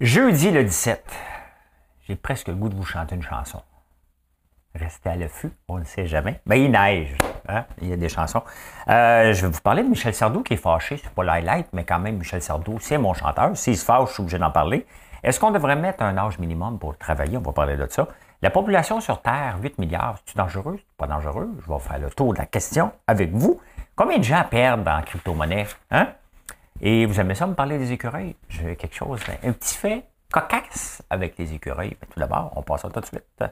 Jeudi le 17, j'ai presque le goût de vous chanter une chanson. Restez à l'affût, on ne sait jamais. Ben, il neige, hein? il y a des chansons. Euh, je vais vous parler de Michel Sardou qui est fâché, c'est pas l'highlight, mais quand même, Michel Sardou, c'est mon chanteur. S'il se fâche, je suis obligé d'en parler. Est-ce qu'on devrait mettre un âge minimum pour travailler? On va parler de ça. La population sur Terre, 8 milliards, c'est dangereux? C'est pas dangereux? Je vais faire le tour de la question avec vous. Combien de gens perdent en crypto-monnaie? Hein? Et vous aimez ça me parler des écureuils? J'ai quelque chose, un petit fait cocasse avec les écureuils. Mais tout d'abord, on passe à tout de suite.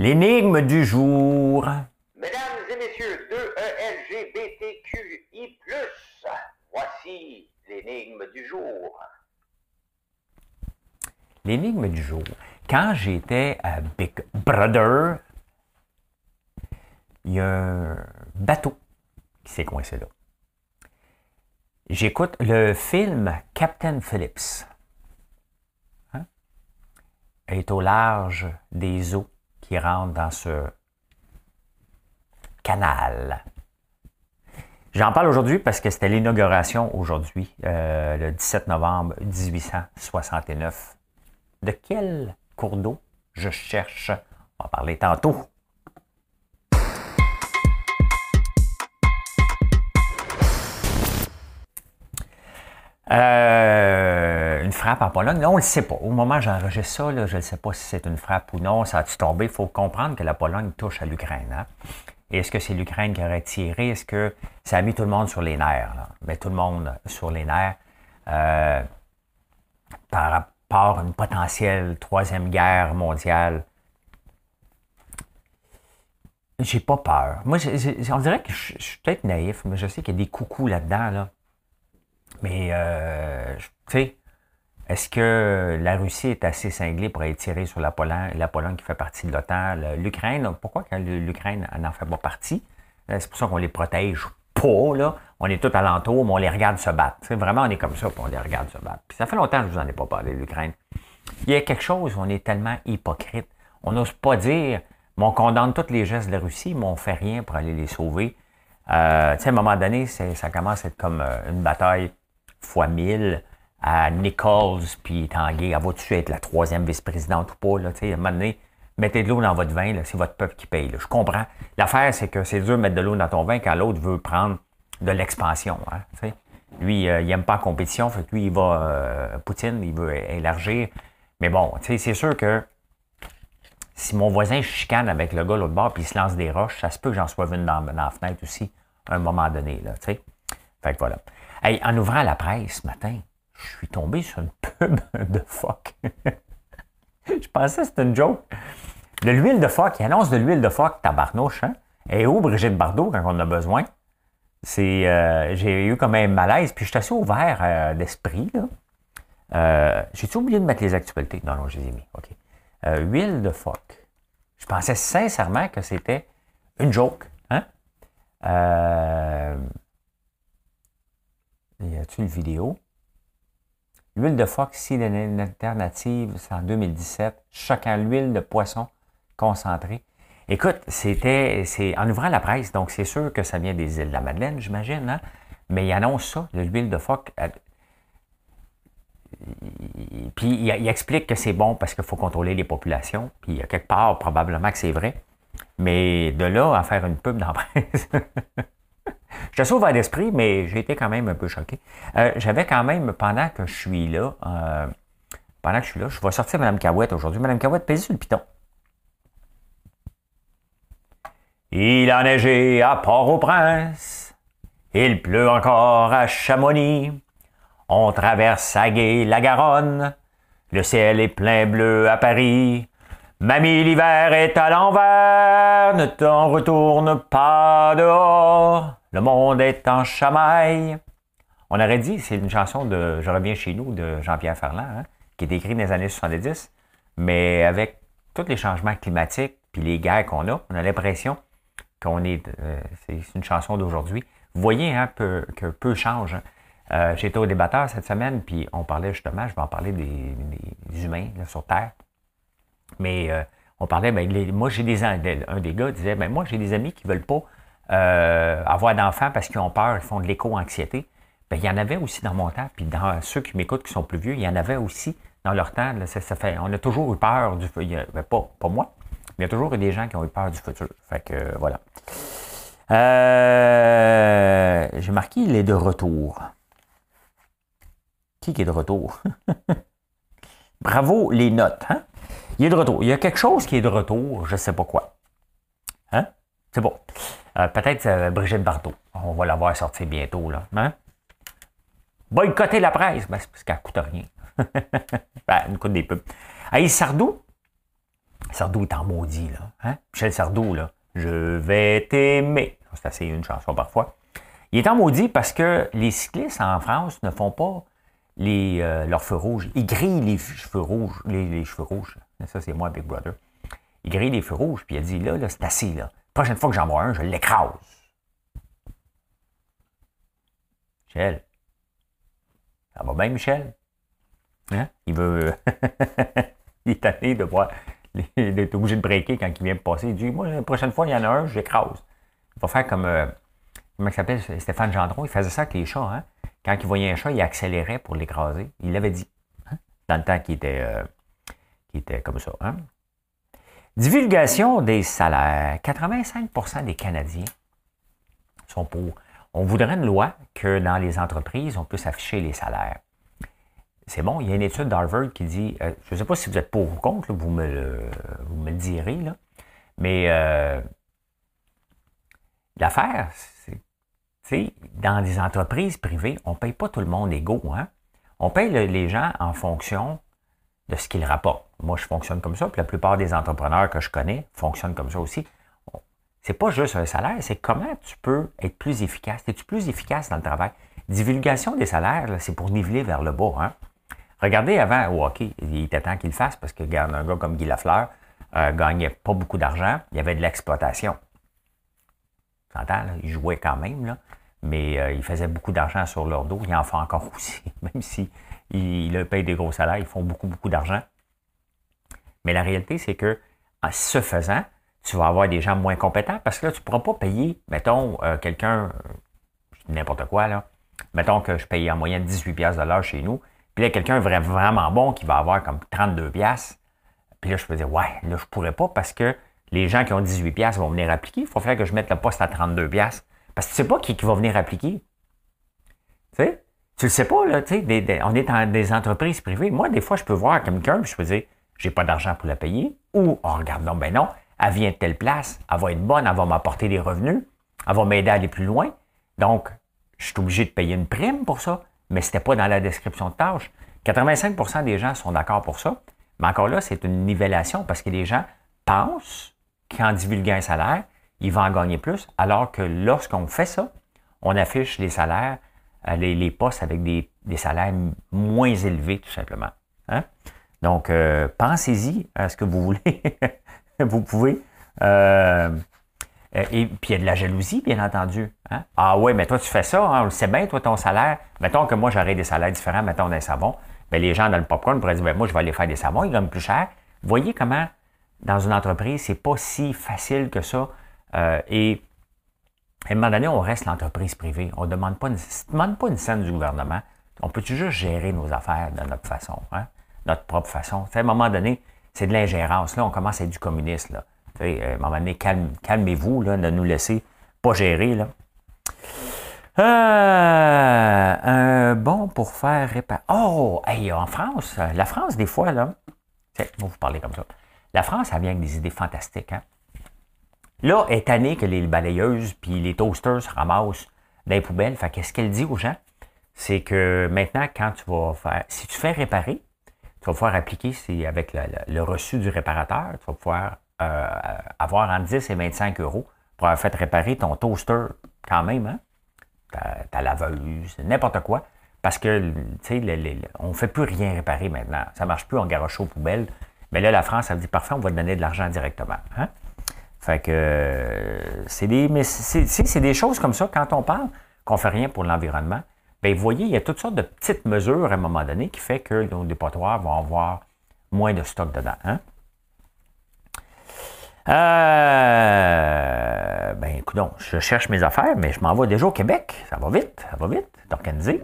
L'énigme du jour. Mesdames et messieurs de LGBTQI+, voici l'énigme du jour. L'énigme du jour. Quand j'étais à Big Brother, il y a un bateau qui s'est coincé là. J'écoute le film Captain Phillips. Hein? est au large des eaux qui rentrent dans ce canal. J'en parle aujourd'hui parce que c'était l'inauguration aujourd'hui, euh, le 17 novembre 1869. De quel cours d'eau je cherche? On va parler tantôt. Euh, une frappe en Pologne, on ne le sait pas. Au moment où j'enregistre ça, je ne sais pas si c'est une frappe ou non. Ça a-tu tombé? Il faut comprendre que la Pologne touche à l'Ukraine. Hein. Est-ce que c'est l'Ukraine qui aurait tiré? Est-ce que ça a mis tout le monde sur les nerfs? Mais tout le monde sur les nerfs euh, par rapport à une potentielle troisième guerre mondiale. J'ai pas peur. Moi, on dirait que je, suis peut-être naïf, mais je sais qu'il y a des coucous là-dedans. Là. Mais, euh, tu sais, est-ce que la Russie est assez cinglée pour être tirée sur la Pologne, la Pologne qui fait partie de l'OTAN, l'Ukraine? Pourquoi l'Ukraine n'en fait pas partie? Euh, c'est pour ça qu'on les protège pas, là. On est tout alentour, mais on les regarde se battre. vraiment, on est comme ça, puis on les regarde se battre. Puis ça fait longtemps que je vous en ai pas parlé, l'Ukraine. Il y a quelque chose, on est tellement hypocrite. On n'ose pas dire, mais on condamne tous les gestes de la Russie, mais on fait rien pour aller les sauver. Euh, à un moment donné, ça commence à être comme une bataille fois 1000 à Nichols puis Tanguay. Elle va-tu être la troisième vice-présidente ou pas? Là, à un moment donné, mettez de l'eau dans votre vin, c'est votre peuple qui paye. Je comprends. L'affaire, c'est que c'est dur de mettre de l'eau dans ton vin quand l'autre veut prendre de l'expansion. Hein, lui, euh, il n'aime pas la compétition, fait que lui, il va. Euh, Poutine, il veut élargir. Mais bon, c'est sûr que si mon voisin chicane avec le gars l'autre bord puis il se lance des roches, ça se peut que j'en sois venu dans, la fenêtre aussi à un moment donné. Là, fait que voilà en ouvrant la presse ce matin, je suis tombé sur une pub de phoque. je pensais que c'était une joke. De l'huile de phoque, il annonce de l'huile de phoque, tabarnouche, hein? Et où Brigitte Bardot quand on a besoin? C'est, euh, j'ai eu comme un malaise, puis je suis assez ouvert euh, d'esprit. Euh, J'ai-tu oublié de mettre les actualités? Non, non, je les ai mis. OK. huile de phoque. Je pensais sincèrement que c'était une joke. Hein? Y a-t-il une vidéo? L'huile de phoque, si une alternative, c'est en 2017. Choquant l'huile de poisson concentrée. Écoute, c'était, c'est en ouvrant la presse, donc c'est sûr que ça vient des îles de la Madeleine, j'imagine, hein? mais il annonce ça, l'huile de phoque. Puis il, il, explique que c'est bon parce qu'il faut contrôler les populations. Puis il y a quelque part, probablement que c'est vrai. Mais de là à faire une pub dans la presse. Je suis ouvert d'esprit, mais j'ai été quand même un peu choqué. Euh, j'avais quand même, pendant que je suis là, euh, pendant que je suis là, je vais sortir Mme Cahouette aujourd'hui. Mme Cahouette, pèse sur le piton. Il a neigé à Port-au-Prince. Il pleut encore à Chamonix. On traverse à la Garonne. Le ciel est plein bleu à Paris. Mamie, l'hiver est à l'envers. Ne t'en retourne pas dehors. Le monde est en chamaille. On aurait dit, c'est une chanson de Je reviens chez nous de Jean-Pierre Ferland, hein, qui est écrite dans les années 70, mais avec tous les changements climatiques puis les guerres qu'on a, on a l'impression qu'on est. c'est une chanson d'aujourd'hui. Vous voyez hein, peu, que peu change. Hein. J'étais au débatteur cette semaine, puis on parlait justement, je vais en parler des, humains sur Terre. Mais on parlait, ben, moi j'ai des un des gars disait, ben moi j'ai des amis qui veulent pas avoir d'enfants parce qu'ils ont peur, ils font de l'éco-anxiété. Ben, il y en avait aussi dans mon temps, puis dans ceux qui m'écoutent qui sont plus vieux, il y en avait aussi dans leur temps. ça, fait, on a toujours eu peur du futur. Ben, pas, pas moi, mais il y a toujours eu des gens qui ont eu peur du futur. Fait que voilà. Euh, j'ai marqué, il est de retour. Qui est de retour? Bravo les notes. Hein? Il est de retour. Il y a quelque chose qui est de retour, je ne sais pas quoi. Hein? C'est bon. Euh, peut-être euh, Brigitte Bardot. On va la voir sortir bientôt. Là. Hein? Boycotter la presse, ben, c'est parce qu'elle ne coûte rien. ben, une coûte des pubs. Hey, Sardou, Sardou est en maudit, là. Hein? Michel Sardou, là. Je vais t'aimer. C'est assez une chanson parfois. Il est en maudit parce que les cyclistes en France ne font pas les, euh, leurs feux rouges. Ils grillent les cheveux rouges. Les, cheveux rouges. Ça, c'est moi, Big Brother. Il grille les feux rouges, puis il a dit là, là c'est assez, là. Prochaine fois que j'en vois un, je l'écrase. Michel, ça va bien, Michel? Hein? Il veut. il est tanné de voir. d'être obligé de breaker quand il vient me passer. Il dit Moi, la prochaine fois, il y en a un, j'écrase. Il va faire comme. Euh, comment il s'appelle Stéphane Gendron. Il faisait ça avec les chats. Hein? Quand il voyait un chat, il accélérait pour l'écraser. Il l'avait dit. Hein? Dans le temps qu'il était, euh, était comme ça. Hein? Divulgation des salaires. 85% des Canadiens sont pour on voudrait une loi que dans les entreprises, on puisse afficher les salaires. C'est bon, il y a une étude d'Harvard qui dit, euh, je ne sais pas si vous êtes pour ou contre, vous, me le, direz, là, mais euh, l'affaire, c'est, dans des entreprises privées, on ne paye pas tout le monde égaux. Hein? On paye les gens en fonction de ce qu'ils rapportent. Moi, je fonctionne comme ça, puis la plupart des entrepreneurs que je connais fonctionnent comme ça aussi c'est pas juste un salaire, c'est comment tu peux être plus efficace. Es-tu plus efficace dans le travail? Divulgation des salaires, c'est pour niveler vers le bas. Hein? Regardez avant au hockey, il était temps qu'il le fasse parce que regarde, un gars comme Guy Lafleur euh, gagnait pas beaucoup d'argent, il y avait de l'exploitation. Tu entends, il jouait quand même, là, mais euh, il faisait beaucoup d'argent sur leur dos, il en fait encore aussi, même si il, il paye des gros salaires, ils font beaucoup, beaucoup d'argent. Mais la réalité, c'est que en se faisant, tu vas avoir des gens moins compétents parce que là, tu ne pourras pas payer, mettons, euh, quelqu'un, euh, n'importe quoi, là. Mettons que je paye en moyenne 18 pièces de l'heure chez nous. Puis là, quelqu'un vraiment bon qui va avoir comme 32 pièces. Puis là, je peux dire, ouais, là, je pourrais pas parce que les gens qui ont 18 pièces vont venir appliquer. Il faut faire que je mette le poste à 32 pièces. Parce que tu sais pas qui, va venir appliquer. Tu sais? Tu le sais pas, là, tu sais, on est dans des entreprises privées. Moi, des fois, je peux voir quelqu'un, je peux dire, j'ai pas d'argent pour la payer. Ou, oh, regarde, non, ben non, elle vient de telle place, elle va être bonne, elle va m'apporter des revenus, elle va m'aider à aller plus loin. Donc, je suis obligé de payer une prime pour ça, mais ce n'était pas dans la description de tâche. 85% des gens sont d'accord pour ça, mais encore là, c'est une nivellation parce que les gens pensent qu'en divulguant un salaire, ils vont en gagner plus, alors que lorsqu'on fait ça, on affiche les salaires, euh, les, postes avec des, salaires moins élevés, tout simplement. Hein? Donc, euh, pensez-y à ce que vous voulez vous pouvez. Euh, et puis il y a de la jalousie, bien entendu. Hein? Ah ouais, mais toi, tu fais ça, hein, on le sait bien, toi, ton salaire. Mettons que moi, j'aurais des salaires différents, mettons d'un savon. Mais ben, les gens dans le popcorn pourraient dire, ben, moi, je vais aller faire des savons, ils gagnent plus cher. Voyez comment, dans une entreprise, c'est pas si facile que ça. Euh, et à un moment donné, on reste l'entreprise privée. On ne demande pas une, demande pas une scène du gouvernement. On peut juste gérer nos affaires de notre façon, hein, notre propre façon. à un moment donné, c'est de l'ingérence. Là, on commence à être du communiste. Là. à un moment donné, calme, calmez-vous, là, ne nous laissez pas gérer. Euh, un bon pour faire réparer. Oh, hey, en France, la France, des fois, là, vous parler comme ça. La France, elle vient avec des idées fantastiques. Hein? Là, est année que les balayeuses puis les toasters se ramassent dans les poubelles. Fait qu'est-ce qu'elle dit aux gens? C'est que maintenant, quand tu vas faire. Si tu fais réparer, tu vas pouvoir appliquer, avec le, reçu du réparateur, tu vas pouvoir euh, avoir entre 10 et 25 euros pour avoir fait réparer ton toaster quand même, hein? ta, laveuse, n'importe quoi. Parce que, tu sais, on ne fait plus rien réparer maintenant. Ça ne marche plus, on garoche aux poubelles. Mais là, la France, elle dit, parfait, on va te donner de l'argent directement. Hein? Fait que euh, c'est des, c'est des choses comme ça, quand on parle qu'on fait rien pour l'environnement, bien, vous voyez, il y a toutes sortes de petites mesures à un moment donné qui fait que nos dépotoirs vont avoir moins de stock dedans. Hein? Euh, ben, je cherche mes affaires, mais je m'en vais déjà au Québec. Ça va vite, ça va vite, d'organiser.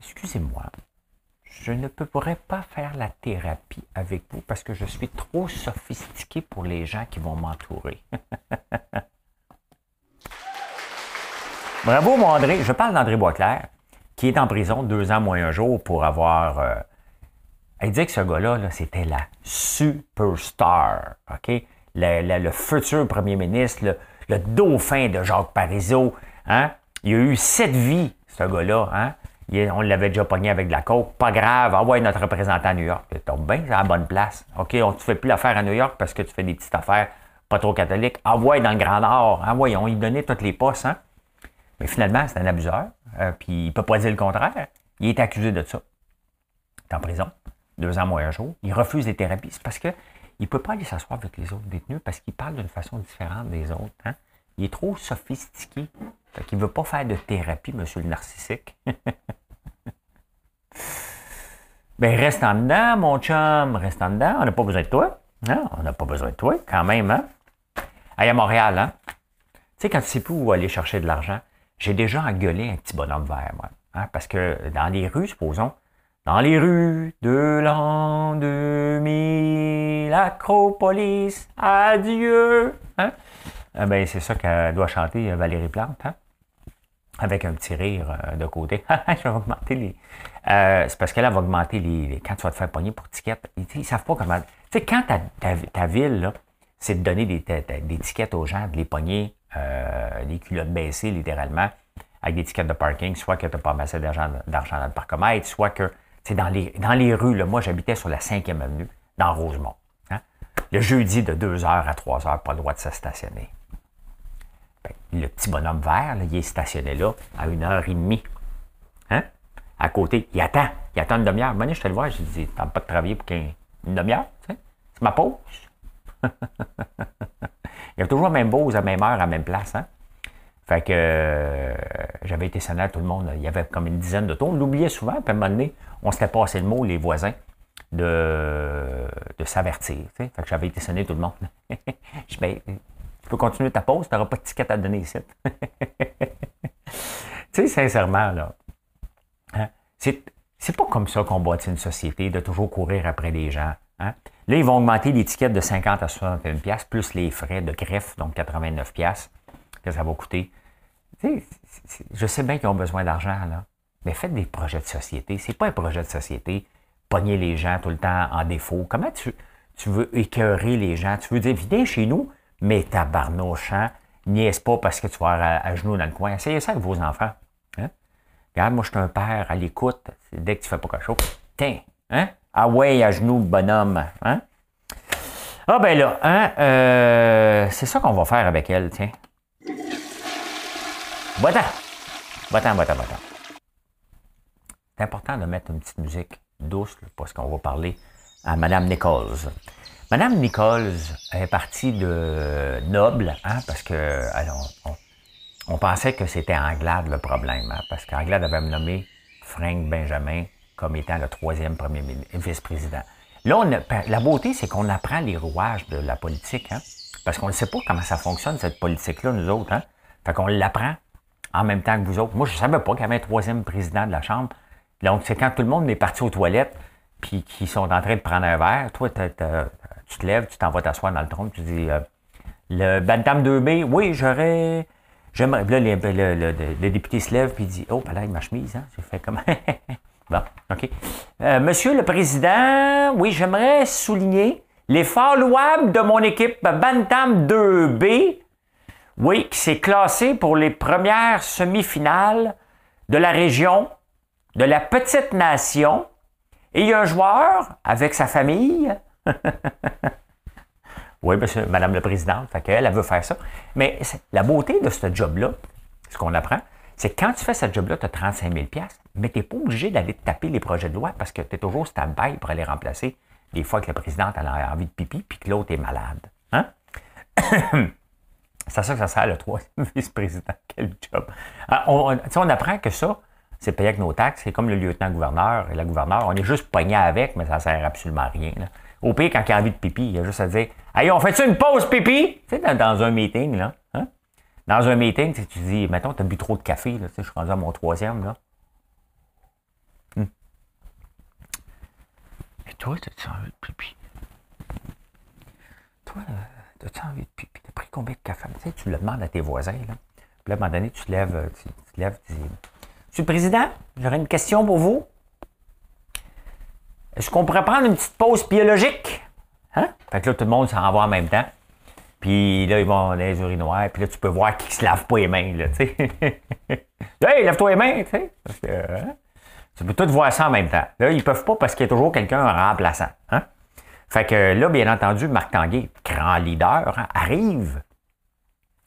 Excusez-moi, je ne pourrais pas faire la thérapie avec vous parce que je suis trop sophistiqué pour les gens qui vont m'entourer. Bravo, mon André. Je parle d'André Boisclair, qui est en prison deux ans moins un jour pour avoir. Euh, elle dit que ce gars-là, c'était la superstar. OK? Le, futur premier ministre, le, dauphin de Jacques Parizeau. Hein? Il a eu sept vies, ce gars-là. Hein? On l'avait déjà pogné avec de la coke. Pas grave, envoie notre représentant à New York. Tu tombes bien, c'est à la bonne place. OK, on ne fait plus l'affaire à New York parce que tu fais des petites affaires pas trop catholiques. Envoie dans le Grand Nord. Envoie, on lui donnait toutes les postes. Hein? Mais finalement, c'est un abuseur. Euh, puis il ne peut pas dire le contraire. Il est accusé de ça. Il est en prison. Deux ans moins un jour. Il refuse les thérapies. C'est parce qu'il ne peut pas aller s'asseoir avec les autres détenus parce qu'il parle d'une façon différente des autres. Hein? Il est trop sophistiqué. Il ne veut pas faire de thérapie, monsieur le narcissique. ben, reste en dedans, mon chum, reste en dedans. On n'a pas besoin de toi. On n'a pas besoin de toi, quand même, hein? à Montréal, hein? Tu sais, quand tu sais plus où aller chercher de l'argent, j'ai déjà engueulé un petit bonhomme vert, moi. Hein? Parce que dans les rues, supposons, dans les rues de l'an 2000, l'Acropolis, adieu! Hein? Eh ben, c'est ça qu'elle doit chanter Valérie Plante, hein? Avec un petit rire euh, de côté. je vais augmenter les. Euh, c'est parce qu'elle va augmenter les, Quand tu vas te faire pogner pour ticket, ils, ne savent pas comment. Tu sais, quand ta, ta, ville, c'est de donner des, des, tickets aux gens, de les pogner, euh, les culottes baissées littéralement, avec des tickets de parking, soit que tu n'as pas assez d'argent dans le parcomètre, soit que c'est dans les, dans les rues. Là, moi, j'habitais sur la 5e avenue, dans Rosemont. Hein. Le jeudi de 2h à 3h, pas le droit de se stationner. Ben, le petit bonhomme vert, il est stationné là à une heure et demie. Hein? À côté, il attend. Il attend une demi-heure. Moi, je te le vois, je dis, t'as pas de travailler pour une demi-heure. C'est ma pause. il y a toujours la même pause à même heure, à la même place. Hein? Fait que euh, j'avais été sonné à tout le monde. Il y avait comme une dizaine de tours. On l'oubliait souvent. Puis à un moment donné, on s'était passé le mot, les voisins, de, de s'avertir. Fait que j'avais été sonné tout le monde. je, ben, tu peux continuer ta pause, tu n'auras pas de ticket à donner ici. tu sais, sincèrement, là, hein, c'est pas comme ça qu'on bâtit une société, de toujours courir après les gens. Hein. Là, ils vont augmenter l'étiquette de 50 à 61 pièces plus les frais de greffe, donc 89 pièces que ça va coûter. Tu sais, je sais bien qu'ils ont besoin d'argent, là, mais faites des projets de société. C'est pas un projet de société, pogner les gens tout le temps en défaut. Comment tu, tu veux écœurer les gens? Tu veux dire, viens chez nous, mais tabarnouchant, niaise pas parce que tu vas à, à, genoux dans le coin. Essayez ça avec vos enfants. Hein? Regarde, moi, je suis un père à l'écoute. Dès que tu fais pas quelque chose, tiens, hein? Ah ouais, à genoux, bonhomme. Hein? Ah ben là, hein, euh, c'est ça qu'on va faire avec elle, tiens. Va-t'en! Va-t'en, va-t'en, va C'est important de mettre une petite musique douce, parce qu'on va parler à Mme Nichols. Madame Nichols est partie de Noble, hein, parce que alors, on, pensait que c'était Anglade le problème, hein, parce qu'Anglade avait nommé Frank Benjamin comme étant le troisième premier vice-président. Là, la beauté, c'est qu'on apprend les rouages de la politique, hein, parce qu'on ne sait pas comment ça fonctionne, cette politique-là, nous autres. Hein. Fait qu'on l'apprend en même temps que vous autres. Moi, je ne savais pas qu'il y avait un troisième président de la Chambre. Donc, c'est quand tout le monde est parti aux toilettes, puis qu'ils sont en train de prendre un verre. Toi, tu tu te lèves, tu t'en vas t'asseoir dans le trône, tu dis euh, le Bantam 2B, oui, j'aurais. J'aimerais. Là, le, député se lève puis dit Oh, là, ma chemise, hein? J'ai fait comme. bon, OK. Euh, Monsieur le Président, oui, j'aimerais souligner l'effort louable de mon équipe Bantam 2B, oui, qui s'est classé pour les premières semi-finales de la région, de la petite nation. Et il y a un joueur avec sa famille oui, monsieur, Madame la Présidente, fait qu'elle, elle veut faire ça. Mais la beauté de ce job-là, ce qu'on apprend, c'est que quand tu fais ce job-là, tu as 35 000 mais tu n'es pas obligé d'aller te taper les projets de loi parce que tu es toujours stand-by pour aller remplacer des fois que le président a envie de pipi puis que l'autre est malade. Hein? C'est ça que ça sert le troisième vice-président. Quel job. Ah, on, on, apprend que ça, c'est payé avec nos taxes. C'est comme le lieutenant-gouverneur et la gouverneure. On est juste pogné avec, mais ça sert absolument à rien. Au pire, quand il a envie de pipi, il a juste à dire Hey, on fait-tu une pause pipi? Tu sais, dans, un meeting, là. Hein? Dans un meeting, tu dis, mettons, tu as bu trop de café, là, je suis rendu à mon troisième, là. Hmm. Et toi, as-tu envie de pipi? Toi, as-tu envie de pipi? T'as pris combien de café? Tu, tu le demandes à tes voisins, là. Puis là, à un moment donné, tu te lèves, tu, te lèves, tu dis Monsieur le Président, j'aurais une question pour vous. Est-ce qu'on pourrait prendre une petite pause biologique? Hein? Fait que là, tout le monde s'en va en même temps. Puis là, ils vont dans les urinoirs. Puis là, tu peux voir qu'ils se lavent pas les mains, là, tu sais. hey, lave-toi les mains, tu sais. Hein? Tu peux tout voir ça en même temps. Là, ils peuvent pas parce qu'il y a toujours quelqu'un en remplaçant. Hein? Fait que là, bien entendu, Marc Tanguay, grand leader, arrive.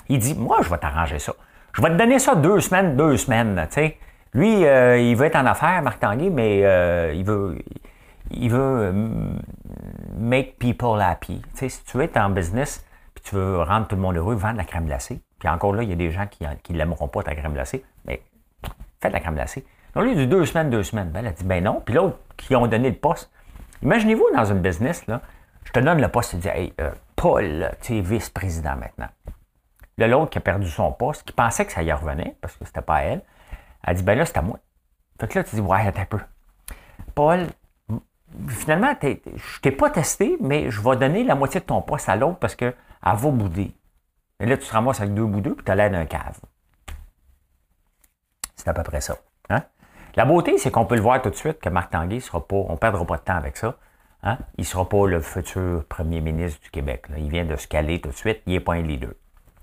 Il dit, moi, je vais t'arranger ça. Je vais te donner ça deux semaines, deux semaines, sais. Lui, euh, il veut être en affaires, Marc Tanguay, mais euh, il veut il veut euh, make people happy. Tu sais, si tu être en business, puis tu veux rendre tout le monde heureux, vendre la crème glacée. Puis encore là, il y a des gens qui ne l'aimeront pas, ta crème glacée, mais fais de la crème glacée. Donc, lui, il dit deux semaines, deux semaines. Ben, elle a dit, ben non. Puis l'autre qui ont donné le poste. Imaginez-vous dans une business, là, je te donne le poste, tu dis, hey, euh, Paul, tu es vice-président maintenant. Là, l'autre qui a perdu son poste, qui pensait que ça y revenait, parce que c'était pas à elle, elle dit, ben là, c'est à moi. Fait que là, tu dis, ouais, attends un peu. Paul, finalement, je t'ai pas testé, mais je vais donner la moitié de ton poste à l'autre parce qu'elle va bouder. Et là, tu te ramasses avec deux boudeux, puis tu as l'air d'un cave. C'est à peu près ça. Hein? La beauté, c'est qu'on peut le voir tout de suite que Marc Tanguay sera pas, on ne perdra pas de temps avec ça. Hein? Il ne sera pas le futur premier ministre du Québec. Il vient de se caler tout de suite. Il n'est pas un leader.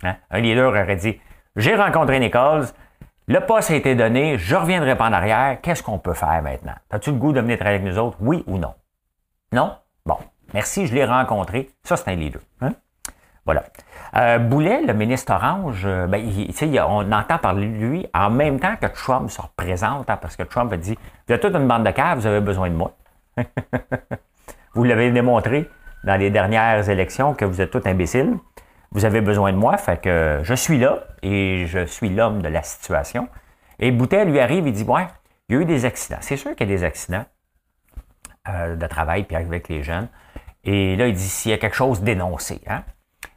Hein? Un leader aurait dit J'ai rencontré Nichols, le poste a été donné, je reviendrai pas en arrière. Qu'est-ce qu'on peut faire maintenant? As-tu le goût de venir travailler avec nous autres? Oui ou non? Non? Bon. Merci, je l'ai rencontré. Ça, c'est un leader. Hein? Voilà. Euh, Boulet, le ministre Orange, euh, ben, on entend parler de lui en même temps que Trump se représente, hein, parce que Trump a dit Vous êtes toute une bande de caves, vous avez besoin de moi. vous l'avez démontré dans les dernières élections que vous êtes tous imbéciles vous avez besoin de moi, fait que je suis là et je suis l'homme de la situation. Et Boutet lui arrive, il dit, ouais, il y a eu des accidents. C'est sûr qu'il y a des accidents euh, de travail puis avec les jeunes. Et là, il dit, s'il y a quelque chose, dénoncé. Hein?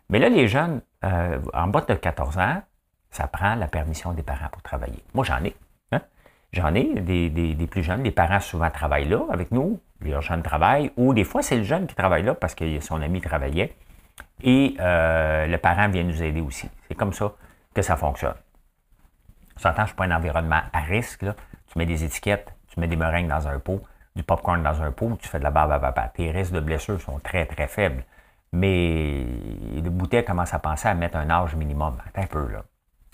Mais là, les jeunes, euh, en bas de 14 ans, ça prend la permission des parents pour travailler. Moi, j'en ai. Hein? J'en ai des, des, plus jeunes. Les parents souvent travaillent là avec nous. Les jeunes travaillent. Ou des fois, c'est le jeune qui travaille là parce que son ami travaillait et euh, le parent vient nous aider aussi. C'est comme ça que ça fonctionne. Tu entends, je ne suis pas un environnement à risque. Tu mets des étiquettes, tu mets des meringues dans un pot, du popcorn dans un pot, tu fais de la barbe à papa. Tes risques de blessures sont très, très faibles. Mais le bouteille commence à penser à mettre un âge minimum. Attends un peu, là.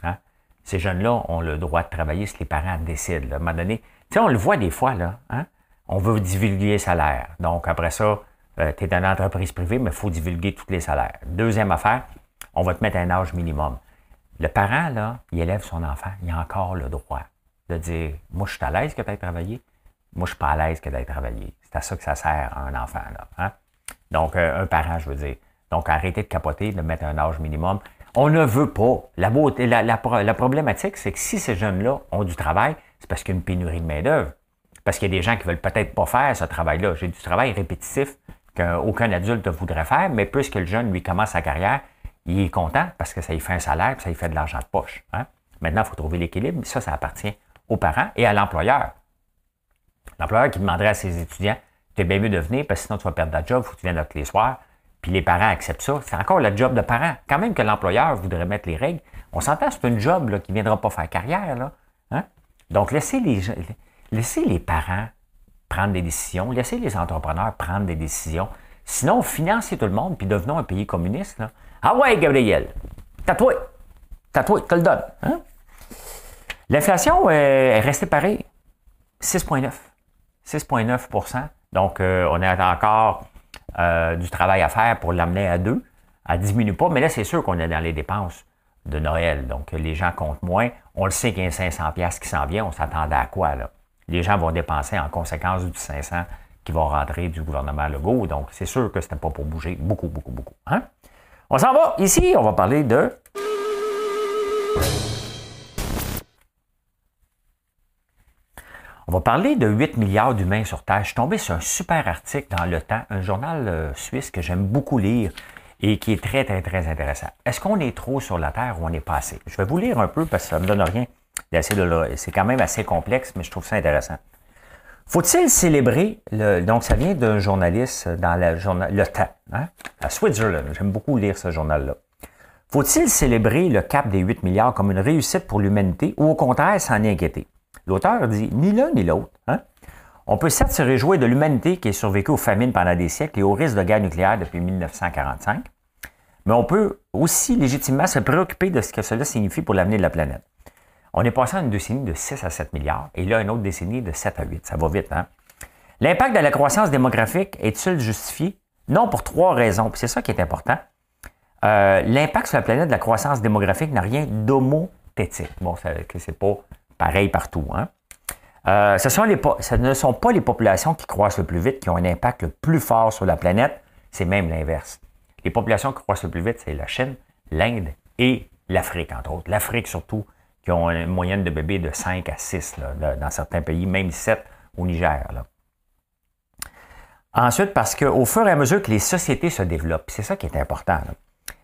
Hein? Ces jeunes-là ont le droit de travailler si les parents décident. À un moment donné, tu sais, on le voit des fois, là. Hein? On veut divulguer les salaires. Donc, après ça, euh, tu es dans une entreprise privée, mais il faut divulguer tous les salaires. Deuxième affaire, on va te mettre un âge minimum. Le parent, là, il élève son enfant, il a encore le droit de dire Moi, je suis à l'aise que tu aies travaillé, moi, je suis pas à l'aise que tu aies travaillé. C'est à ça que ça sert à un enfant. Là, hein? Donc, euh, un parent, je veux dire. Donc, arrêtez de capoter, de mettre un âge minimum. On ne veut pas. La, la, problématique, c'est que si ces jeunes-là ont du travail, c'est parce qu'il y a une pénurie de main-d'œuvre. Parce qu'il y a des gens qui veulent peut-être pas faire ce travail-là. J'ai du travail répétitif qu'aucun adulte voudrait faire, mais puisque le jeune, lui, commence sa carrière, il est content parce que ça lui fait un salaire et ça lui fait de l'argent de poche. Hein. Maintenant, il faut trouver l'équilibre. Ça, ça appartient aux parents et à l'employeur. L'employeur qui demanderait à ses étudiants Tu es bien mieux de venir parce que sinon tu vas perdre ta job, il faut que tu viennes tous les soirs. Puis les parents acceptent ça. C'est encore le job de parent. Quand même que l'employeur voudrait mettre les règles, on s'entend, c'est un job qui ne viendra pas faire carrière. Hein. Donc, laissez les, laissez les parents prendre des décisions, laissez les entrepreneurs prendre des décisions. Sinon, financez tout le monde, puis devenons un pays communiste. Ah ouais, Gabriel, tatoué, tatoué, te le donne. Hein? L'inflation euh, est restée pareille, 6,9. 6,9 Donc, euh, on a encore euh, du travail à faire pour l'amener à 2. Elle ne diminue pas, mais là, c'est sûr qu'on est dans les dépenses de Noël. Donc, les gens comptent moins. On le sait qu'il y a 500 qui s'en vient. On s'attendait à quoi, là? Les gens vont dépenser en conséquence du 500 qui va rentrer du gouvernement Legault. Donc, c'est sûr que ce n'était pas pour bouger beaucoup, beaucoup, beaucoup. Hein? On s'en va. Ici, on va parler de... On va parler de 8 milliards d'humains sur Terre. Je suis tombé sur un super article dans Le Temps, un journal euh, suisse que j'aime beaucoup lire et qui est très, très, très intéressant. Est-ce qu'on est trop sur la Terre ou on est pas assez? Je vais vous lire un peu parce que ça ne me donne rien C'est quand même assez complexe, mais je trouve ça intéressant. Faut-il célébrer, le, donc ça vient d'un journaliste dans le journal Le Temps, hein, à Switzerland, j'aime beaucoup lire ce journal-là. Faut-il célébrer le cap des 8 milliards comme une réussite pour l'humanité ou au contraire s'en inquiéter? L'auteur dit ni l'un ni l'autre. Hein? On peut certes se réjouir de l'humanité qui a survécu aux famines pendant des siècles et aux risques de guerre nucléaire depuis 1945, mais on peut aussi légitimement se préoccuper de ce que cela signifie pour l'avenir de la planète. On est passé à une décennie de 6 à 7 milliards et là, une autre décennie de 7 à 8. Ça va vite, hein? L'impact de la croissance démographique est-il justifié? Non, pour trois raisons. c'est ça qui est important. Euh, l'impact sur la planète de la croissance démographique n'a rien d'homothétique. Bon, c'est pas pareil partout. Hein? Euh, ce ne sont pas les populations qui croissent le plus vite qui ont un impact le plus fort sur la planète, c'est même l'inverse. Les populations qui croissent le plus vite, c'est la Chine, l'Inde et l'Afrique, entre autres. L'Afrique surtout, qui ont une moyenne de bébés de 5 à 6 dans certains pays, même 7 au Niger. Ensuite, parce qu'au fur et à mesure que les sociétés se développent, c'est ça qui est important,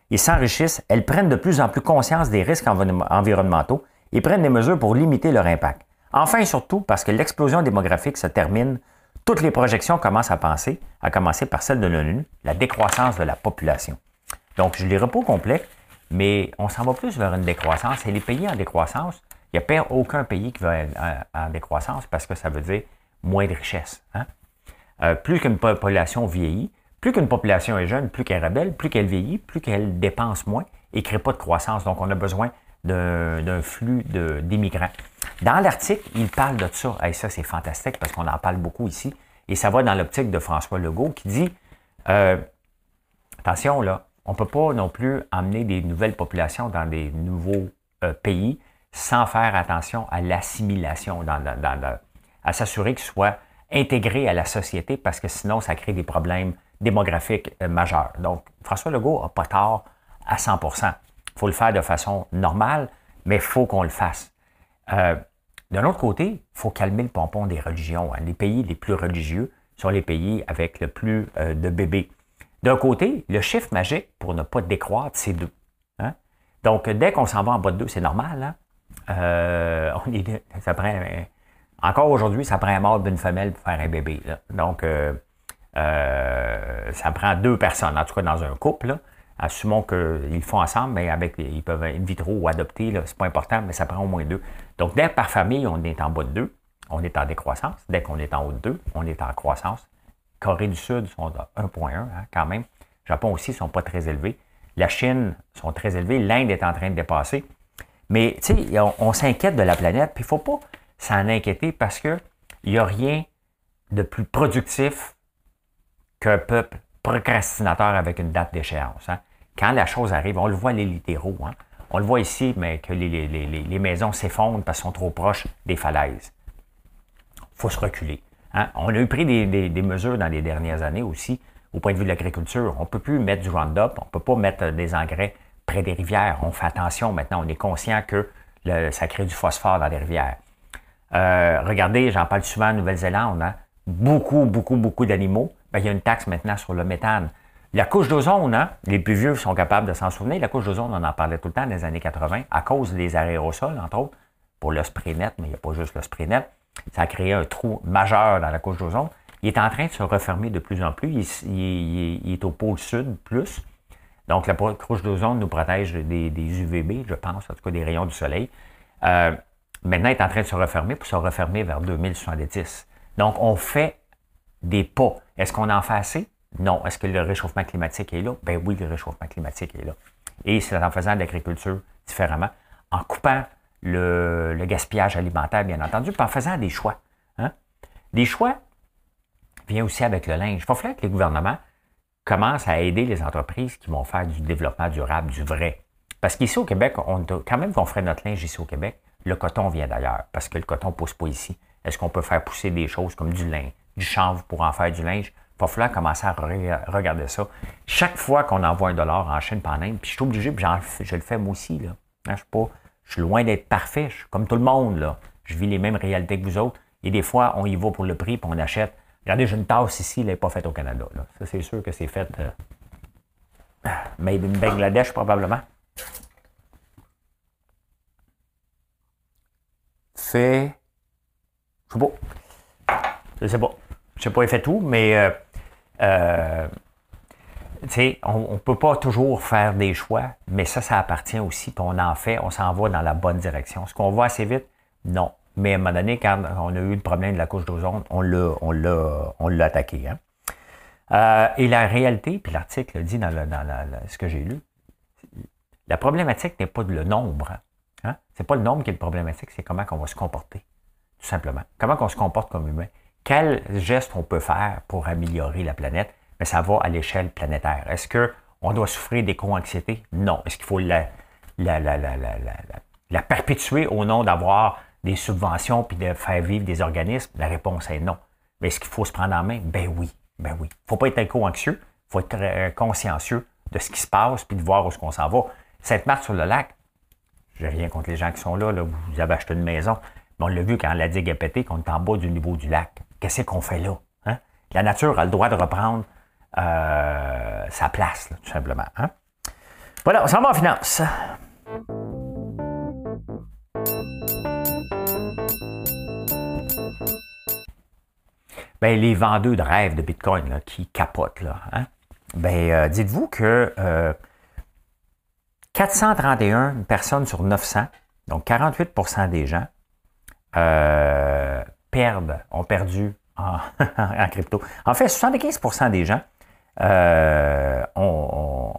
ils s'enrichissent, elles prennent de plus en plus conscience des risques environnementaux et prennent des mesures pour limiter leur impact. Enfin et surtout, parce que l'explosion démographique se termine, toutes les projections commencent à penser, à commencer par celle de l'ONU, la décroissance de la population. Donc, je pas au complet, mais on s'en va plus vers une décroissance. Et les pays en décroissance, il n'y a aucun pays qui va en décroissance parce que ça veut dire moins de richesse. Hein. Euh, plus qu'une population vieillit, plus qu'une population est jeune, plus qu'elle rebelle, plus qu'elle vieillit, plus qu'elle dépense moins et ne crée pas de croissance. Donc, on a besoin d'un flux d'immigrants. Dans l'article, il parle de ça. Et ça, c'est fantastique parce qu'on en parle beaucoup ici. Et ça va dans l'optique de François Legault qui dit euh, attention, là, on ne peut pas non plus emmener des nouvelles populations dans des nouveaux euh, pays sans faire attention à l'assimilation, à s'assurer qu'ils soient intégrés à la société parce que sinon, ça crée des problèmes démographiques euh, majeurs. Donc, François Legault n'a pas tort à 100% Il faut le faire de façon normale, mais il faut qu'on le fasse. Euh, d'un autre côté, il faut calmer le pompon des religions. Hein. Les pays les plus religieux sont les pays avec le plus de bébés. D'un côté, le chiffre magique pour ne pas décroître, c'est 2. Hein? Donc, dès qu'on s'en va en bas de 2, c'est normal. Hein? Euh, on est, ça prend, encore aujourd'hui, ça prend un mort d'une femelle pour faire un bébé. Donc, euh, euh, ça prend deux personnes, en tout cas dans un couple. Assumons qu'ils le font ensemble, mais avec, ils peuvent in vitro ou adopter, c'est pas important, mais ça prend au moins deux. Donc, dès par famille, on est en bas de 2, on est en décroissance. Dès qu'on est en haut de 2, on est en croissance. Corée du Sud sont à 1,1 hein, quand même. Japon aussi ne sont pas très élevés. La Chine sont très élevés. L'Inde est en train de dépasser. Mais tu sais, on, s'inquiète de la planète, puis il ne faut pas s'en inquiéter parce qu'il n'y a rien de plus productif qu'un peuple procrastinateur avec une date d'échéance. Hein. Quand la chose arrive, on le voit les littéraux. Hein. On le voit ici, mais que les, les maisons s'effondrent parce qu'elles sont trop proches des falaises. Il faut se reculer. Hein? On a eu pris des, mesures dans les dernières années aussi au point de vue de l'agriculture. On ne peut plus mettre du Roundup, on ne peut pas mettre des engrais près des rivières. On fait attention maintenant, on est conscient que ça crée du phosphore dans les rivières. Euh, regardez, j'en parle souvent en Nouvelle-Zélande, hein? beaucoup, beaucoup, beaucoup d'animaux. Ben, il y a une taxe maintenant sur le méthane. La couche d'ozone, hein? les plus vieux sont capables de s'en souvenir. La couche d'ozone, on en parlait tout le temps dans les années 80, à cause des aérosols, entre autres, pour le spray net, mais il n'y a pas juste le spray net. Ça a créé un trou majeur dans la couche d'ozone. Il est en train de se refermer de plus en plus. Il, est au pôle sud plus. Donc, la couche d'ozone nous protège des, UVB, je pense, en tout cas des rayons du soleil. Euh, maintenant, il est en train de se refermer pour se refermer vers 2070. Donc, on fait des pas. Est-ce qu'on en fait assez? Non. Est-ce que le réchauffement climatique est là? Ben oui, le réchauffement climatique est là. Et c'est en faisant de l'agriculture différemment, en coupant le, gaspillage alimentaire, bien entendu, puis en faisant des choix. Hein. Des choix vient aussi avec le linge. Il va falloir que les gouvernements commencent à aider les entreprises qui vont faire du développement durable, du vrai. Parce qu'ici au Québec, on, quand même qu'on ferait notre linge ici au Québec, le coton vient d'ailleurs, parce que le coton ne pousse pas ici. Est-ce qu'on peut faire pousser des choses comme du lin, du chanvre pour en faire du linge? Il va falloir commencer à regarder ça. Chaque fois qu'on envoie un dollar en Chine par puis je suis obligé, puis je le fais moi aussi. Là. Hein, je, suis pas, je suis loin d'être parfait, je suis comme tout le monde. Là. Je vis les mêmes réalités que vous autres. Et des fois, on y va pour le prix, puis on achète. Regardez, j'ai une tasse ici, elle n'est pas faite au Canada. Ça, c'est sûr que c'est fait euh, made in Bangladesh, probablement. Fait. Je sais pas. Je sais pas. Je sais pas, il fait tout, mais euh, euh, on ne peut pas toujours faire des choix, mais ça, ça appartient aussi, on en fait, on s'en va dans la bonne direction. Est-ce qu'on va assez vite? Non. Mais à un moment donné, quand on a eu le problème de la couche d'ozone, on l'a, on l'a, on l'a attaqué. Hein. Euh, et la réalité, puis l'article dit dans, ce que j'ai lu, la problématique n'est pas le nombre. Hein? Ce n'est pas le nombre qui est le problématique, c'est comment on va se comporter, tout simplement. Comment on se comporte comme humain. Quels gestes on peut faire pour améliorer la planète? Mais ça va à l'échelle planétaire. Est-ce qu'on doit souffrir des co-anxiétés? Non. Est-ce qu'il faut la, la, la, la, perpétuer au nom d'avoir des subventions puis de faire vivre des organismes? La réponse est non. Mais est-ce qu'il faut se prendre en main? Ben oui. Ben oui. Il ne faut pas être éco-anxieux. Il faut être euh, consciencieux de ce qui se passe puis de voir où est-ce qu'on s'en va. Cette marque sur le lac, j'ai rien contre les gens qui sont là, là, vous avez acheté une maison, mais on l'a vu quand la digue a pété, qu'on est en bas du niveau du lac. Qu'est-ce qu'on fait là? Hein? La nature a le droit de reprendre euh, sa place, tout simplement. Hein? Voilà, on s'en va en finance. Ben, les vendeurs de rêves de Bitcoin qui capotent, là, hein? ben, euh, dites-vous que 431 euh, personnes sur 900, donc 48% des gens, perdent, ont perdu en, crypto. En fait, 75% des gens euh, on,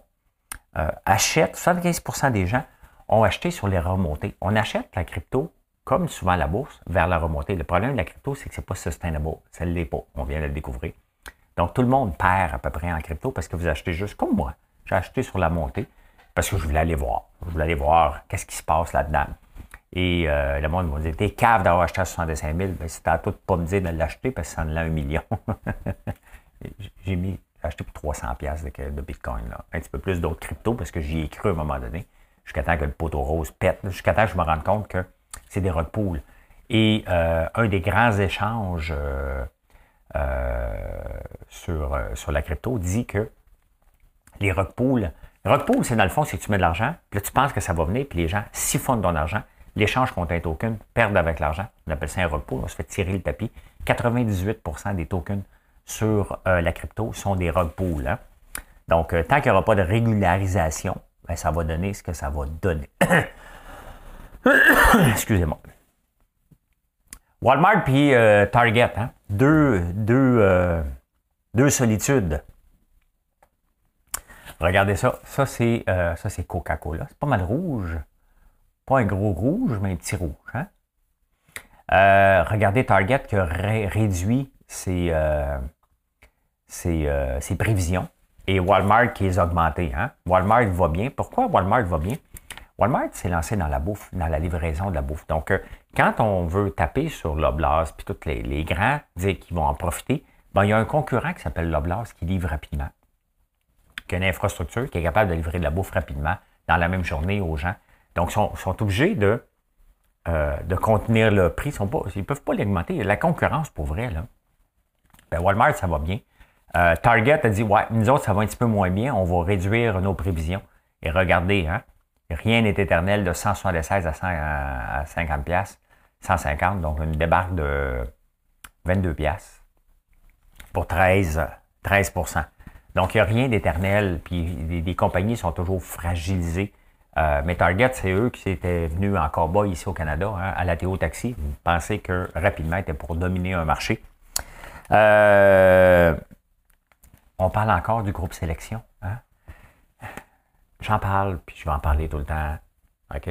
euh, achète, 75% des gens ont acheté sur les remontées. On achète la crypto, comme souvent la bourse, vers la remontée. Le problème de la crypto, c'est que ce n'est pas sustainable. Ça ne l'est pas. On vient de le découvrir. Donc, tout le monde perd à peu près en crypto parce que vous achetez juste comme moi. J'ai acheté sur la montée parce que je voulais aller voir. Je voulais aller voir qu'est-ce qui se passe là-dedans. Et euh, le monde m'a dit T'es cave d'avoir acheté à 65 000. Ben, c'était à tout pas me dire de l'acheter parce que ça en a un million. J'ai mis acheté pour 300 pièces de, Bitcoin. Là. Un petit peu plus d'autres cryptos parce que j'y ai cru à un moment donné. Jusqu'à temps que le poteau rose pète. Jusqu'à temps que je me rende compte que c'est des rug pools. Et euh, un des grands échanges euh, euh, sur, sur la crypto dit que les rug pools, pools, c'est dans le fond, c'est que tu mets de l'argent, puis là, tu penses que ça va venir, puis les gens siphonnent ton argent. L'échange contre un token, perdent avec l'argent. On appelle ça un rug pool, on se fait tirer le tapis. 98% des tokens sur euh, la crypto sont des rug pools. Hein. Donc, euh, tant qu'il n'y aura pas de régularisation, ben, ça va donner ce que ça va donner. Excusez-moi. Walmart puis euh, Target, hein. deux, deux, deux solitudes. Regardez ça. Ça, c'est, ça, c'est Coca-Cola. C'est pas mal rouge. Pas un gros rouge, mais un petit rouge. Hein. regardez Target qui a réduit ses, euh, ses, prévisions et Walmart qui les a augmentées. Hein? Walmart va bien. Pourquoi Walmart va bien? Walmart s'est lancé dans la bouffe, dans la livraison de la bouffe. Donc, euh, quand on veut taper sur Loblaws, puis tous les, grands dire qu'ils vont en profiter, ben, il y a un concurrent qui s'appelle Loblaws qui livre rapidement, qui a une infrastructure qui est capable de livrer de la bouffe rapidement dans la même journée aux gens. Donc, ils sont, obligés de, euh, de contenir le prix. Ils ne peuvent pas l'augmenter. La concurrence, pour vrai, là. Ben, Walmart, ça va bien. Euh, Target a dit Ouais, nous autres, ça va un petit peu moins bien, on va réduire nos prévisions. Et regardez, hein, rien n'est éternel de 176 à, à 50 pièces, 150, donc une débarque de 22 pièces pour 13, 13 Donc, il n'y a rien d'éternel, puis les, compagnies sont toujours fragilisées. Euh, mais Target, c'est eux qui étaient venus en bas ici au Canada, hein, à la Théo Taxi. Vous pensez que rapidement, était pour dominer un marché. Euh, on parle encore du groupe sélection. Hein? J'en parle, puis je vais en parler tout le temps. OK?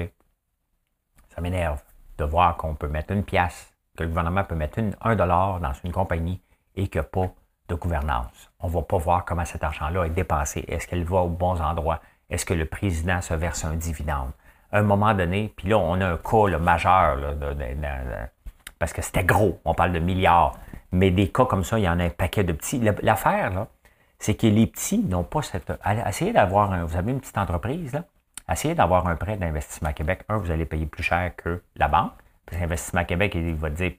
Ça m'énerve de voir qu'on peut mettre une pièce, que le gouvernement peut mettre un dollar dans une compagnie et qu'il n'y a pas de gouvernance. On ne va pas voir comment cet argent-là est dépensé. Est-ce qu'elle va aux bons endroits? Est-ce que le président se verse un dividende? À un moment donné, puis là, on a un cas majeur parce que c'était gros, on parle de milliards. Mais des cas comme ça, il y en a un paquet de petits. L'affaire, là, c'est que les petits n'ont pas cette. Essayez d'avoir un. Vous avez une petite entreprise, là. Essayez d'avoir un prêt d'investissement à Québec. Un, vous allez payer plus cher que la banque. Parce qu'Investissement Québec, il va te dire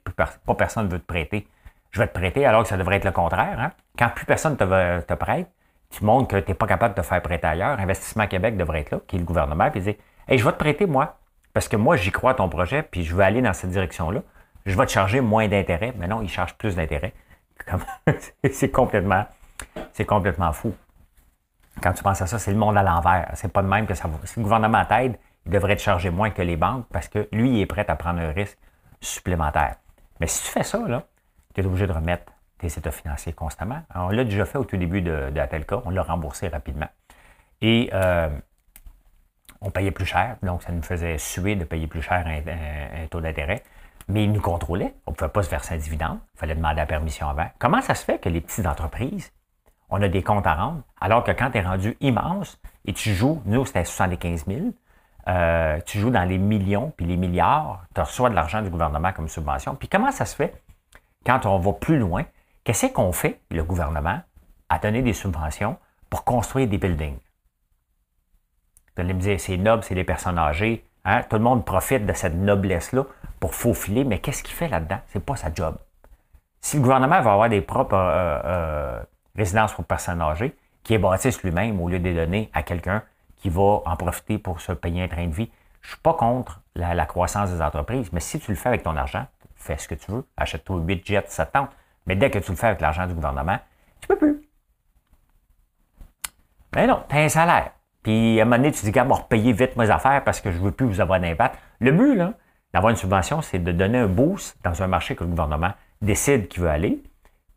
pas personne ne veut te prêter. Je vais te prêter alors que ça devrait être le contraire. Hein. Quand plus personne te, te prête, tu montres que tu n'es pas capable de te faire prêter ailleurs. Investissement Québec devrait être là, qui est le gouvernement, puis dire Hey, je vais te prêter, moi, parce que moi, j'y crois à ton projet, puis je veux aller dans cette direction-là. Je vais te charger moins d'intérêt. Mais non, il charge plus d'intérêt. c'est complètement c'est complètement fou. Quand tu penses à ça, c'est le monde à l'envers. C'est pas de même que ça va. Si le gouvernement t'aide, il devrait te charger moins que les banques parce que lui, il est prêt à prendre un risque supplémentaire. Mais si tu fais ça, tu es obligé de remettre tes états financiers constamment. on l'a déjà fait au tout début de, de Atelka, on l'a remboursé rapidement. Et euh, on payait plus cher, donc ça nous faisait suer de payer plus cher un, taux d'intérêt. Mais ils nous contrôlaient. On ne pouvait pas se verser un dividende. Il fallait demander la permission avant. Comment ça se fait que les petites entreprises, on a des comptes à rendre, alors que quand tu es rendu immense et tu joues, nous, c'était 75 000, euh, tu joues dans les millions puis les milliards, tu reçois de l'argent du gouvernement comme subvention. Puis comment ça se fait quand on va plus loin? Qu'est-ce qu'on fait, le gouvernement, à donner des subventions pour construire des buildings? Vous allez me dire, c'est noble, c'est les personnes âgées. Hein? Tout le monde profite de cette noblesse-là pour faufiler, mais qu'est-ce qu'il fait là-dedans? C'est pas sa job. Si le gouvernement va avoir des propres euh, euh, résidence pour personnes âgées, qui est bâtisse lui-même au lieu de les donner à quelqu'un qui va en profiter pour se payer un train de vie. Je ne suis pas contre la, croissance des entreprises, mais si tu le fais avec ton argent, fais ce que tu veux, achète-toi 8 jets, ça tente. Mais dès que tu le fais avec l'argent du gouvernement, tu peux plus. Mais non, tu as un salaire. Puis à un moment donné, tu dis, gars, repayer vite mes affaires parce que je ne veux plus vous avoir d'impact. Le but, là, d'avoir une subvention, c'est de donner un boost dans un marché que le gouvernement décide qu'il veut aller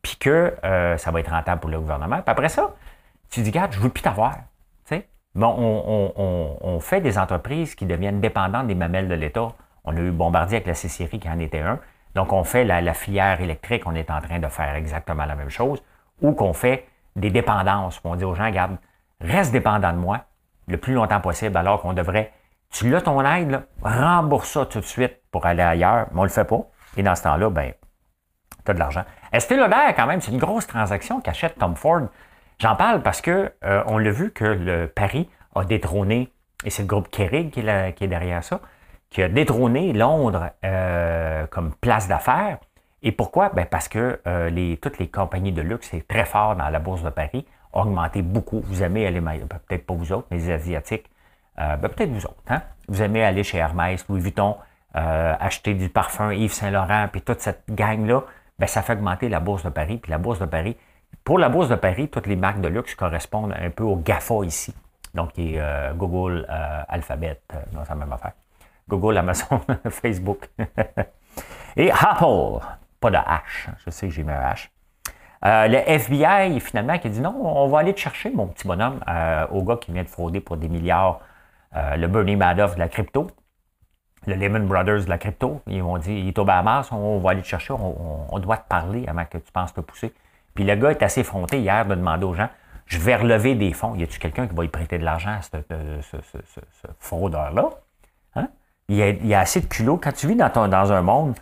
puis que euh, ça va être rentable pour le gouvernement. Puis après ça, tu dis, regarde, je veux plus t'avoir. Bon, on, fait des entreprises qui deviennent dépendantes des mamelles de l'État. On a eu Bombardier avec la C-Série qui en était un. Donc, on fait la, filière électrique, on est en train de faire exactement la même chose. Ou qu'on fait des dépendances. On dit aux gens, regarde, reste dépendant de moi le plus longtemps possible, alors qu'on devrait, tu l'as ton aide, rembourse ça tout de suite pour aller ailleurs, mais on ne le fait pas. Et dans ce temps-là, ben, tu as de l'argent. Estée Lauder, quand même, c'est une grosse transaction qu'achète Tom Ford? J'en parle parce que euh, on l'a vu que le Paris a détrôné, et c'est le groupe Kering qui est, derrière ça, qui a détrôné Londres euh, comme place d'affaires. Et pourquoi? Ben parce que euh, les, toutes les compagnies de luxe, c'est très fort dans la bourse de Paris, ont augmenté beaucoup. Vous aimez aller, ben, peut-être pas vous autres, mais les Asiatiques, ben, peut-être vous autres. Hein? Vous aimez aller chez Hermès, Louis Vuitton, acheter du parfum Yves Saint-Laurent, puis toute cette gang-là ben, ça fait augmenter la bourse de Paris. Puis la bourse de Paris, pour la bourse de Paris, toutes les marques de luxe correspondent un peu au GAFA ici. Donc, euh, Google, euh, Alphabet, euh, non, c'est la même affaire. Google, Amazon, Facebook. Et Apple, pas de H. Je sais que j'ai mis un H. le FBI, finalement, qui a dit non, on va aller te chercher, mon petit bonhomme, au gars qui vient de frauder pour des milliards, le Bernie Madoff de la crypto le Lehman Brothers de la crypto. Ils m'ont dit, il est au Bahamas, on va aller te chercher, on, doit te parler avant que tu penses te pousser. Puis le gars est assez fronté hier de demander aux gens, je vais relever des fonds. Y a-tu quelqu'un qui va y prêter de l'argent à ce, fraudeur-là? Hein? Il, y a, assez de culot. Quand tu vis dans, dans un monde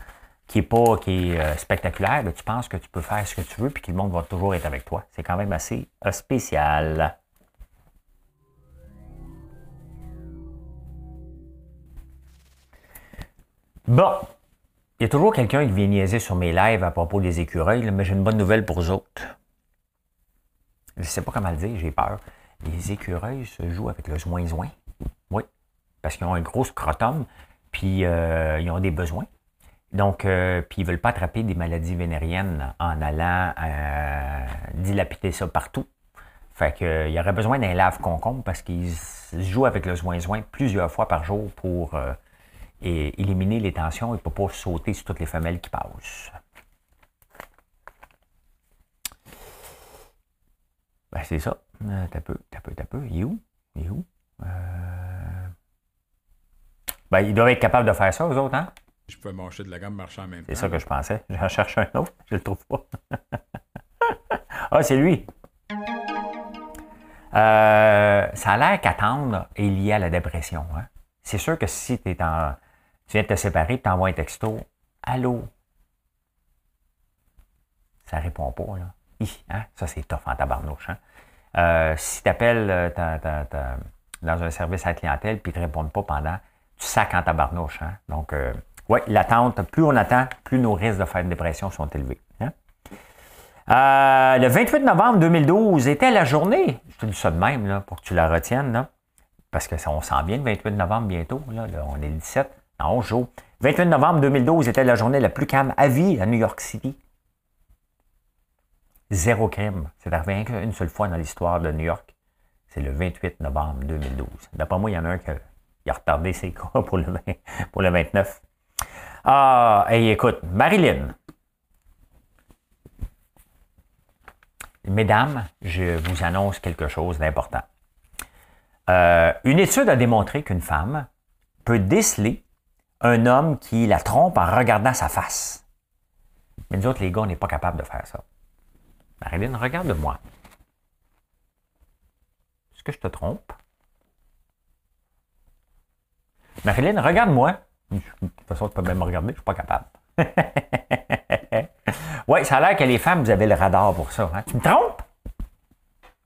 qui est pas qui est euh, spectaculaire, ben, tu penses que tu peux faire ce que tu veux puis que le monde va toujours être avec toi. C'est quand même assez euh, spécial. Bon, il y a toujours quelqu'un qui vient niaiser sur mes lives à propos des écureuils, mais j'ai une bonne nouvelle pour eux autres. Je ne sais pas comment le dire, j'ai peur. Les écureuils se jouent avec le zoin-zoin. Oui, parce qu'ils ont un gros scrotum, puis euh, ils ont des besoins. Donc, euh, puis ils ne veulent pas attraper des maladies vénériennes en allant euh, dilapider ça partout. Fait qu'il y aurait besoin d'un lave-concombre parce qu'ils jouent avec le zoin-zoin plusieurs fois par jour pour et éliminer les tensions et ne pas sauter sur toutes les femelles qui passent. Ben, c'est ça. Euh, t'as peu, t'as peu, t'as peu. Il est où? Il est où? Euh... Ben, ils doivent être capables de faire ça, aux autres, hein? Je peux manger de la gamme marchand en même temps. C'est ça que je pensais. J'en cherche un autre, je le trouve pas. ah, c'est lui. Euh, ça a l'air qu'attendre est lié à la dépression. Hein? C'est sûr que si tu es en, tu viens de te séparer, tu envoies un texto. Allô, Ça répond pas, là. hein? Ça, c'est tough en tabarnouche. Hein? Euh, si tu appelles dans un service à la clientèle puis ils ne te répondent pas pendant, tu sacs en tabarnouche. Hein? Donc, euh, oui, l'attente, plus on attend, plus nos risques de faire une dépression sont élevés. Euh, le 28 novembre 2012 était la journée, je te dis ça de même, là, pour que tu la retiennes, parce que on sent bien le 28 novembre bientôt, là, on est le 17, dans 11 jours. 28 novembre 2012 était la journée la plus calme à vie à New York City. Zéro crime. C'est arrivé une seule fois dans l'histoire de New York. C'est le 28 novembre 2012. D'après moi, il y en a un qui a retardé ses cas pour le, pour le 29. Ah, et écoute, Marilyn. Mesdames, je vous annonce quelque chose d'important. Euh, une étude a démontré qu'une femme peut déceler un homme qui la trompe en regardant sa face. Mais nous autres, les gars, on n'est pas capable de faire ça. Marilyn, regarde-moi. Est-ce que je te trompe? Marilyn, regarde-moi. De toute façon, tu peux même me regarder, je ne suis pas capable. oui, ça a l'air que les femmes, vous avez le radar pour ça. Hein? Tu me trompes?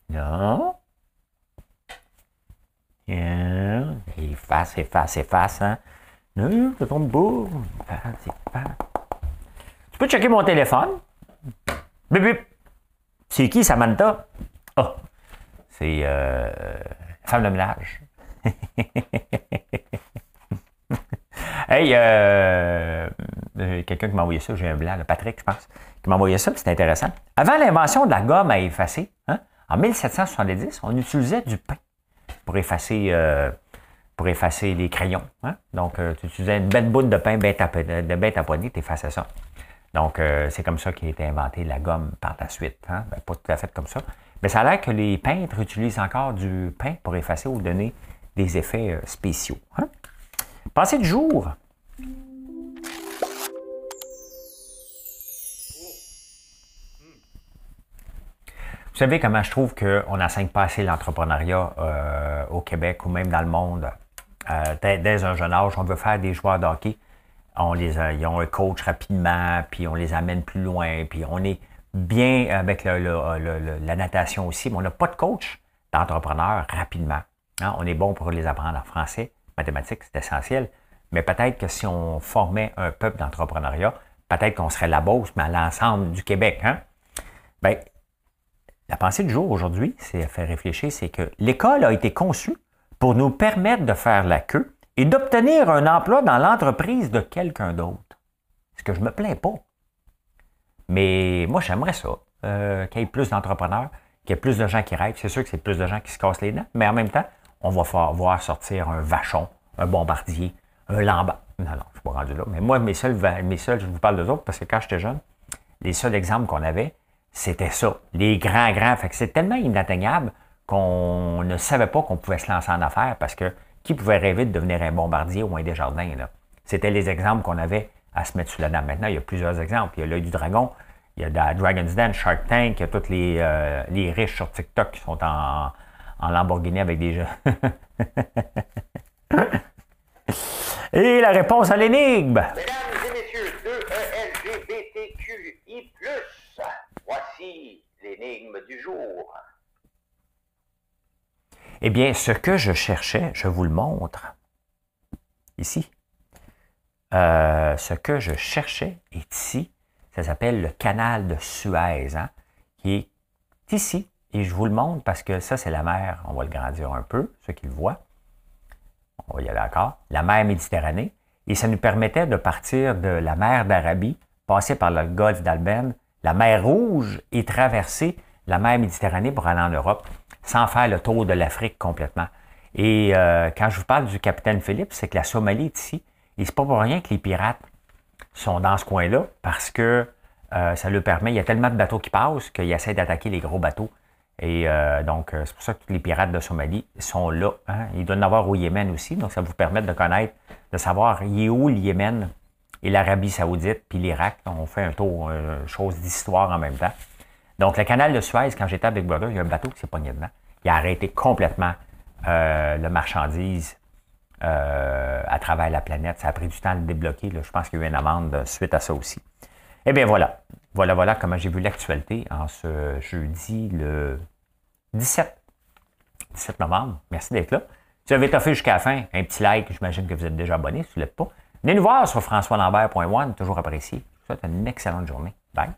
Non. Efface, efface, efface. Hein? Non, je trompe pas. Tu peux checker mon téléphone? Bip, bip. C'est qui Samantha? Oh, c'est euh, femme de ménage. hey, euh, euh, quelqu'un qui m'a envoyé ça, j'ai un blanc, le Patrick, je pense, qui m'a envoyé ça, c'est intéressant. Avant l'invention de la gomme à effacer, hein, en 1770, on utilisait du pain pour effacer, euh, pour effacer les crayons. Hein? Donc, tu utilisais une belle boule de pain bien taponnée, tu effaçais ça. Donc, euh, c'est comme ça qu'a été inventé la gomme par la suite. Hein? Ben, pas tout à fait comme ça. Mais ça a l'air que les peintres utilisent encore du pain pour effacer ou donner des effets euh, spéciaux. Hein? Du jour. Vous savez comment je trouve qu'on n'enseigne pas assez l'entrepreneuriat euh, au Québec ou même dans le monde? Dès, un jeune âge, on veut faire des joueurs de hockey on les ils ont un coach rapidement, puis on les amène plus loin, puis on est bien avec la natation aussi, mais on n'a pas de coach d'entrepreneur rapidement. Hein. On est bon pour les apprendre en français, mathématiques, c'est essentiel, mais peut-être que si on formait un peuple d'entrepreneuriat, peut-être qu'on serait la Beauce, mais à l'ensemble du Québec. Hein? Bien, la pensée du jour aujourd'hui, c'est à faire réfléchir, c'est que l'école a été conçue pour nous permettre de faire la queue et d'obtenir un emploi dans l'entreprise de quelqu'un d'autre. Ce que je me plains pas. Mais moi, j'aimerais ça, euh, qu'il y ait plus d'entrepreneurs, qu'il y ait plus de gens qui rêvent. C'est sûr que c'est plus de gens qui se cassent les dents, mais en même temps, on va voir sortir un vachon, un bombardier, un lamba. Non, non, je ne suis pas rendu là. Mais moi, mes seuls, mes seuls je vous parle d'eux autres parce que quand j'étais jeune, les seuls exemples qu'on avait, c'était ça. Les grands, grands. Fait que c'est tellement inatteignable qu'on ne savait pas qu'on pouvait se lancer en affaires parce que qui pouvait rêver de devenir un bombardier ou un desjardins? C'était les exemples qu'on avait à se mettre sous la dent. Maintenant, il y a plusieurs exemples. Il y a l'œil du dragon, il y a Dragon's Den, Shark Tank, il y a tous les, euh, les riches sur TikTok qui sont en, en Lamborghini avec des jeux. Et la réponse à l'énigme. Mesdames et messieurs, 2-E-L-G-B-T-Q-I+, voici l'énigme du jour. Eh bien, ce que je cherchais, je vous le montre ici. Euh, ce que je cherchais est ici. Ça s'appelle le canal de Suez, hein, qui est ici. Et je vous le montre parce que ça, c'est la mer. On va le grandir un peu, ceux qui le voient. On va y aller encore. La mer Méditerranée. Et ça nous permettait de partir de la mer d'Arabie, passer par le golfe d'Alben, la mer Rouge et traverser la mer Méditerranée pour aller en Europe sans faire le tour de l'Afrique complètement. Et euh, quand je vous parle du capitaine Philippe, c'est que la Somalie est ici. Et c'est pas pour rien que les pirates sont dans ce coin-là, parce que euh, ça leur permet, il y a tellement de bateaux qui passent qu'ils essaient d'attaquer les gros bateaux. Et euh, donc, c'est pour ça que tous les pirates de Somalie sont là. Hein. Il doit en avoir au Yémen aussi, donc ça vous permet de connaître, de savoir il est où le Yémen et l'Arabie Saoudite, puis l'Irak. On fait un tour, chose d'histoire en même temps. Donc, le canal de Suez, quand j'étais à Big Brother, il y a un bateau qui s'est pogné dedans. Il a arrêté complètement euh, le marchandise euh, à travers la planète. Ça a pris du temps à le débloquer. Je pense qu'il y a eu une amende suite à ça aussi. Eh bien, voilà. Voilà, voilà comment j'ai vu l'actualité en ce jeudi le 17, 17 novembre. Merci d'être là. Si vous avez toffé jusqu'à la fin, un petit like, j'imagine que vous êtes déjà abonné, si vous ne l'êtes pas. Venez nous voir sur françoislambert.one, toujours apprécié. Je vous souhaite une excellente journée. Bye.